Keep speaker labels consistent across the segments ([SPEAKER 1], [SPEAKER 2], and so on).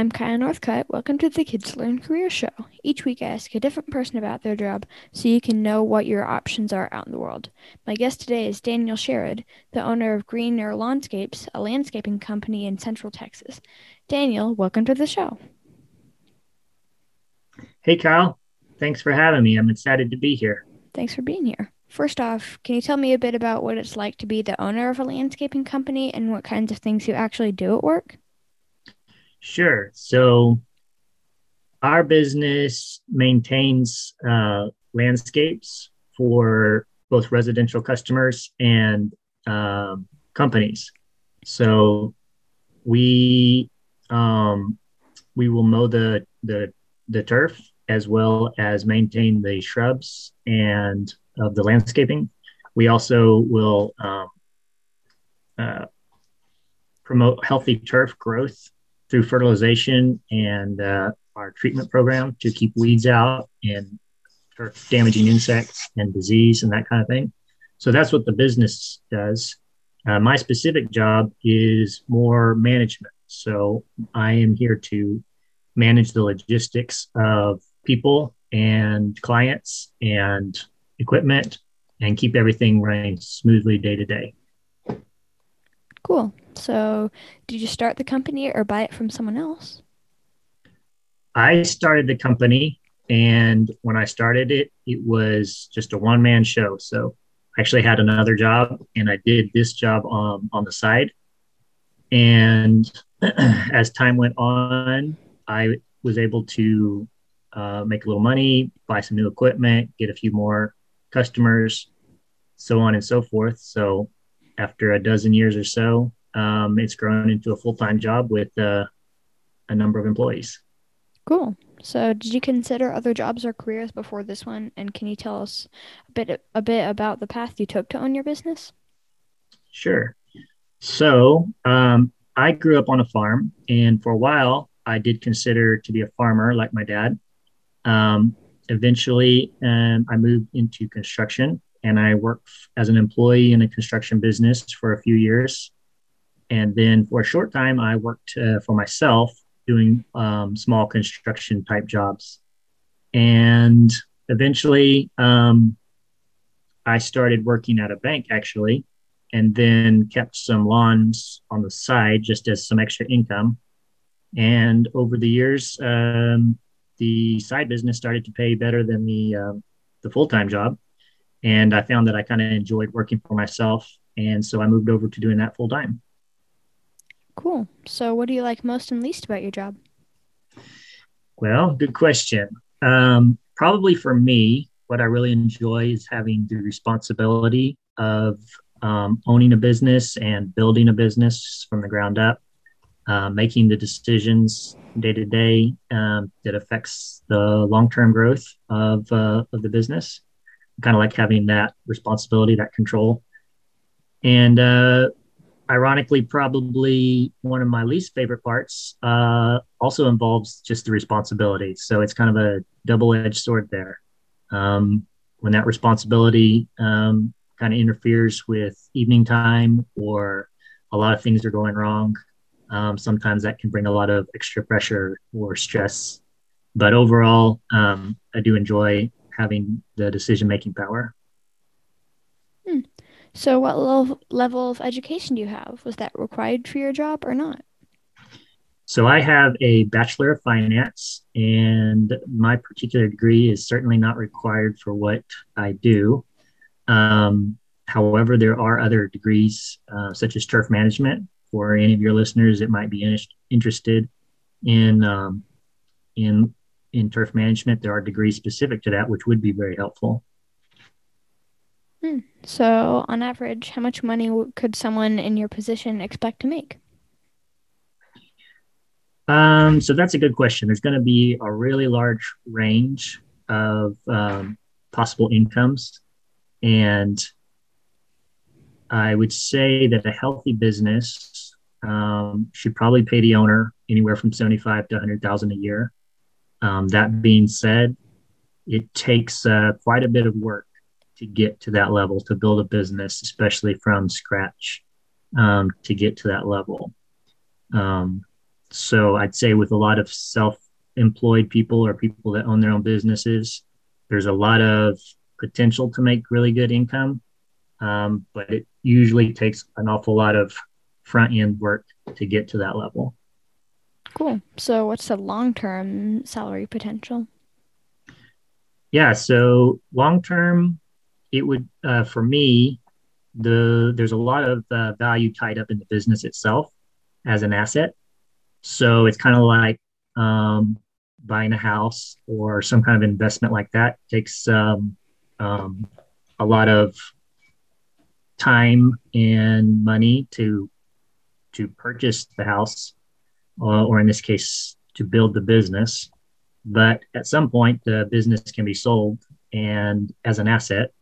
[SPEAKER 1] I'm Kyle Northcutt. Welcome to the Kids Learn Career Show. Each week I ask a different person about their job so you can know what your options are out in the world. My guest today is Daniel Sherrod, the owner of Greener Landscapes, a landscaping company in Central Texas. Daniel, welcome to the show.
[SPEAKER 2] Hey, Kyle. Thanks for having me. I'm excited to be here.
[SPEAKER 1] Thanks for being here. First off, can you tell me a bit about what it's like to be the owner of a landscaping company and what kinds of things you actually do at work?
[SPEAKER 2] Sure. So, our business maintains uh, landscapes for both residential customers and um, companies. So, we um, we will mow the the the turf as well as maintain the shrubs and of the landscaping. We also will um, uh, promote healthy turf growth through fertilization and uh, our treatment program to keep weeds out and damaging insects and disease and that kind of thing. So that's what the business does. Uh, my specific job is more management. So I am here to manage the logistics of people and clients and equipment and keep everything running smoothly day to day.
[SPEAKER 1] Cool. So, did you start the company or buy it from someone else?
[SPEAKER 2] I started the company, and when I started it, it was just a one man show. So, I actually had another job, and I did this job on, on the side. And as time went on, I was able to uh, make a little money, buy some new equipment, get a few more customers, so on and so forth. So after a dozen years or so, um, it's grown into a full time job with uh, a number of employees.
[SPEAKER 1] Cool. So, did you consider other jobs or careers before this one? And can you tell us a bit a bit about the path you took to own your business?
[SPEAKER 2] Sure. So, um, I grew up on a farm, and for a while, I did consider to be a farmer like my dad. Um, eventually, um, I moved into construction and I worked as an employee in a construction business for a few years. And then for a short time, I worked uh, for myself doing um, small construction type jobs. And eventually, um, I started working at a bank actually, and then kept some lawns on the side just as some extra income. And over the years, um, the side business started to pay better than the um, the full time job, and I found that I kind of enjoyed working for myself, and so I moved over to doing that full time.
[SPEAKER 1] Cool. So, what do you like most and least about your job?
[SPEAKER 2] Well, good question. Um, probably for me, what I really enjoy is having the responsibility of um, owning a business and building a business from the ground up, uh, making the decisions day to day um, that affects the long term growth of uh, of the business. Kind of like having that responsibility, that control, and uh, ironically, probably one of my least favorite parts uh, also involves just the responsibility. So it's kind of a double edged sword there. Um, when that responsibility um, kind of interferes with evening time or a lot of things are going wrong, um, sometimes that can bring a lot of extra pressure or stress. But overall, um, I do enjoy having the decision making power.
[SPEAKER 1] Hmm. So, what level, level of education do you have? Was that required for your job or not?
[SPEAKER 2] So, I have a Bachelor of Finance, and my particular degree is certainly not required for what I do. Um, however, there are other degrees, uh, such as turf management, for any of your listeners that might be in, interested in um, in in turf management. There are degrees specific to that, which would be very helpful.
[SPEAKER 1] Hmm. So, on average, how much money could someone in your position expect to make?
[SPEAKER 2] Um, so that's a good question. There's going to be a really large range of um, possible incomes, and I would say that a healthy business um, should probably pay the owner anywhere from seventy-five to hundred thousand a year. Um, that being said, it takes uh, quite a bit of work to get to that level to build a business, especially from scratch, um, to get to that level. Um, so I'd say with a lot of self-employed people or people that own their own businesses, there's a lot of potential to make really good income, um, but it usually takes an awful lot of front end work to get to that level.
[SPEAKER 1] Cool. So, what's the long term salary potential?
[SPEAKER 2] Yeah. So, long term, it would, uh, for me, the there's a lot of uh, value tied up in the business itself as an asset. So, it's kind of like um, buying a house or some kind of investment like that it takes um, um, a lot of time and money to to purchase the house uh, or in this case, to build the business. But at some point, the business can be sold and as an asset,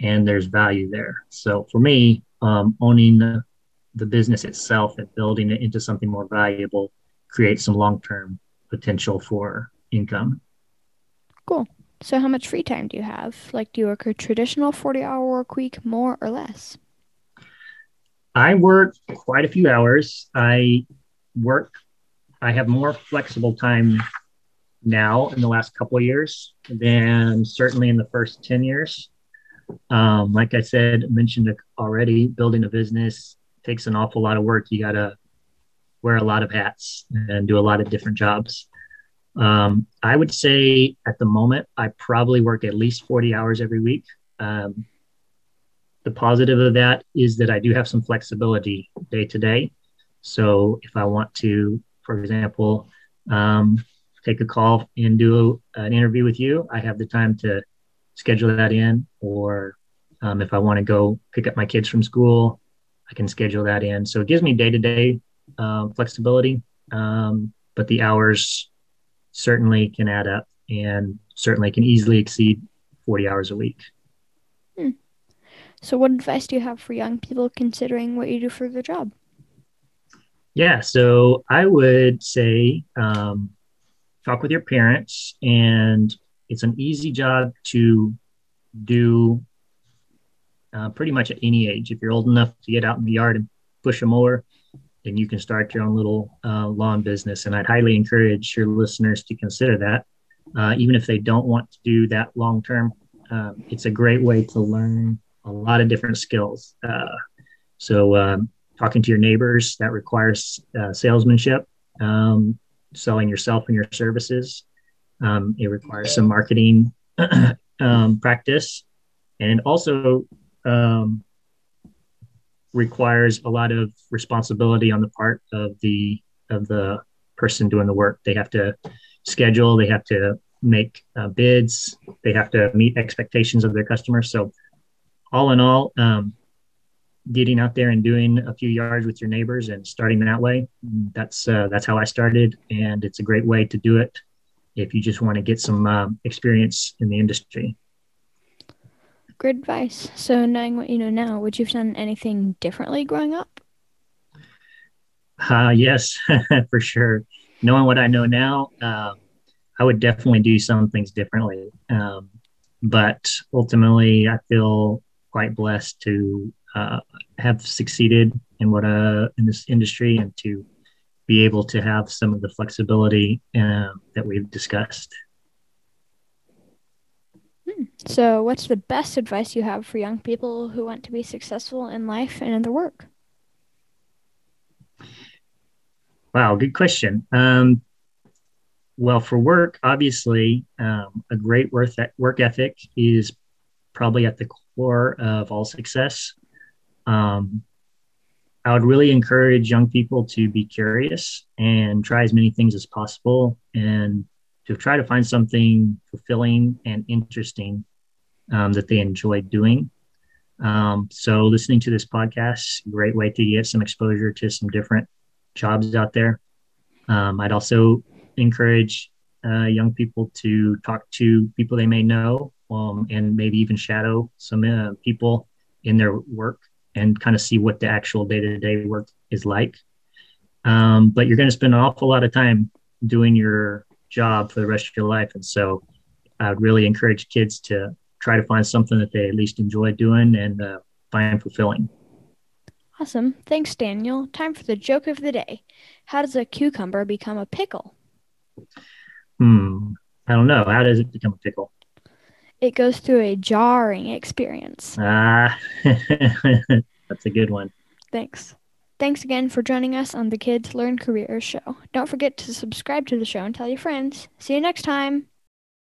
[SPEAKER 2] and there's value there. So for me, um, owning the, the business itself and building it into something more valuable creates some long term potential for income.
[SPEAKER 1] Cool. So, how much free time do you have? Like, do you work a traditional 40 hour work week more or less?
[SPEAKER 2] I work quite a few hours. I work I have more flexible time now in the last couple of years than certainly in the first 10 years. Um, like I said, mentioned already, building a business takes an awful lot of work. You got to wear a lot of hats and do a lot of different jobs. Um, I would say at the moment, I probably work at least 40 hours every week. Um, the positive of that is that I do have some flexibility day to day. So if I want to for example, um, take a call and do an interview with you, I have the time to schedule that in. Or um, if I want to go pick up my kids from school, I can schedule that in. So it gives me day to day flexibility, um, but the hours certainly can add up and certainly can easily exceed 40 hours a week.
[SPEAKER 1] Hmm. So, what advice do you have for young people considering what you do for their job?
[SPEAKER 2] Yeah, so I would say um, talk with your parents, and it's an easy job to do uh, pretty much at any age. If you're old enough to get out in the yard and push a mower, then you can start your own little uh, lawn business. And I'd highly encourage your listeners to consider that, uh, even if they don't want to do that long term. Um, it's a great way to learn a lot of different skills. Uh, so um, talking to your neighbors that requires uh, salesmanship um, selling yourself and your services. Um, it requires some marketing um, practice and also um, requires a lot of responsibility on the part of the of the person doing the work. They have to schedule they have to make uh, bids they have to meet expectations of their customers. So all in all um, getting out there and doing a few yards with your neighbors and starting that way. That's uh, that's how I started, and it's a great way to do it if you just want to get some um, experience in the industry.
[SPEAKER 1] Great advice. So, knowing what you know now, would you have done anything differently growing up?
[SPEAKER 2] Uh, yes, for sure. Knowing what I know now, uh, I would definitely do some things differently. Um, but ultimately, I feel quite blessed to uh, have succeeded in what uh, in this industry and to be able to have some of the flexibility uh, that we've discussed.
[SPEAKER 1] Hmm. So, what's the best advice you have for young people who want to be successful in life and in their work?
[SPEAKER 2] Wow, good question. Um, well, for work, obviously, um, a great work, work ethic is probably at the core of all success. Um, I would really encourage young people to be curious and try as many things as possible and to try to find something fulfilling and interesting um, that they enjoy doing. Um, so, listening to this podcast, great way to get some exposure to some different jobs out there. Um, I'd also encourage uh, young people to talk to people they may know um, and maybe even shadow some uh, people in their work and kind of see what the actual day to day work is like. Um, but you're going to spend an awful lot of time doing your job for the rest of your life. And so I would really encourage kids to try to find something that they at least enjoy doing and uh, find fulfilling.
[SPEAKER 1] Awesome. Thanks, Daniel. Time for the joke of the day. How does a cucumber become a pickle?
[SPEAKER 2] Hmm. I don't know. How does it become a pickle?
[SPEAKER 1] It goes through a jarring experience.
[SPEAKER 2] Ah, that's a good one.
[SPEAKER 1] Thanks. Thanks again for joining us on the Kids Learn Careers show. Don't forget to subscribe to the show and tell your friends. See you next time.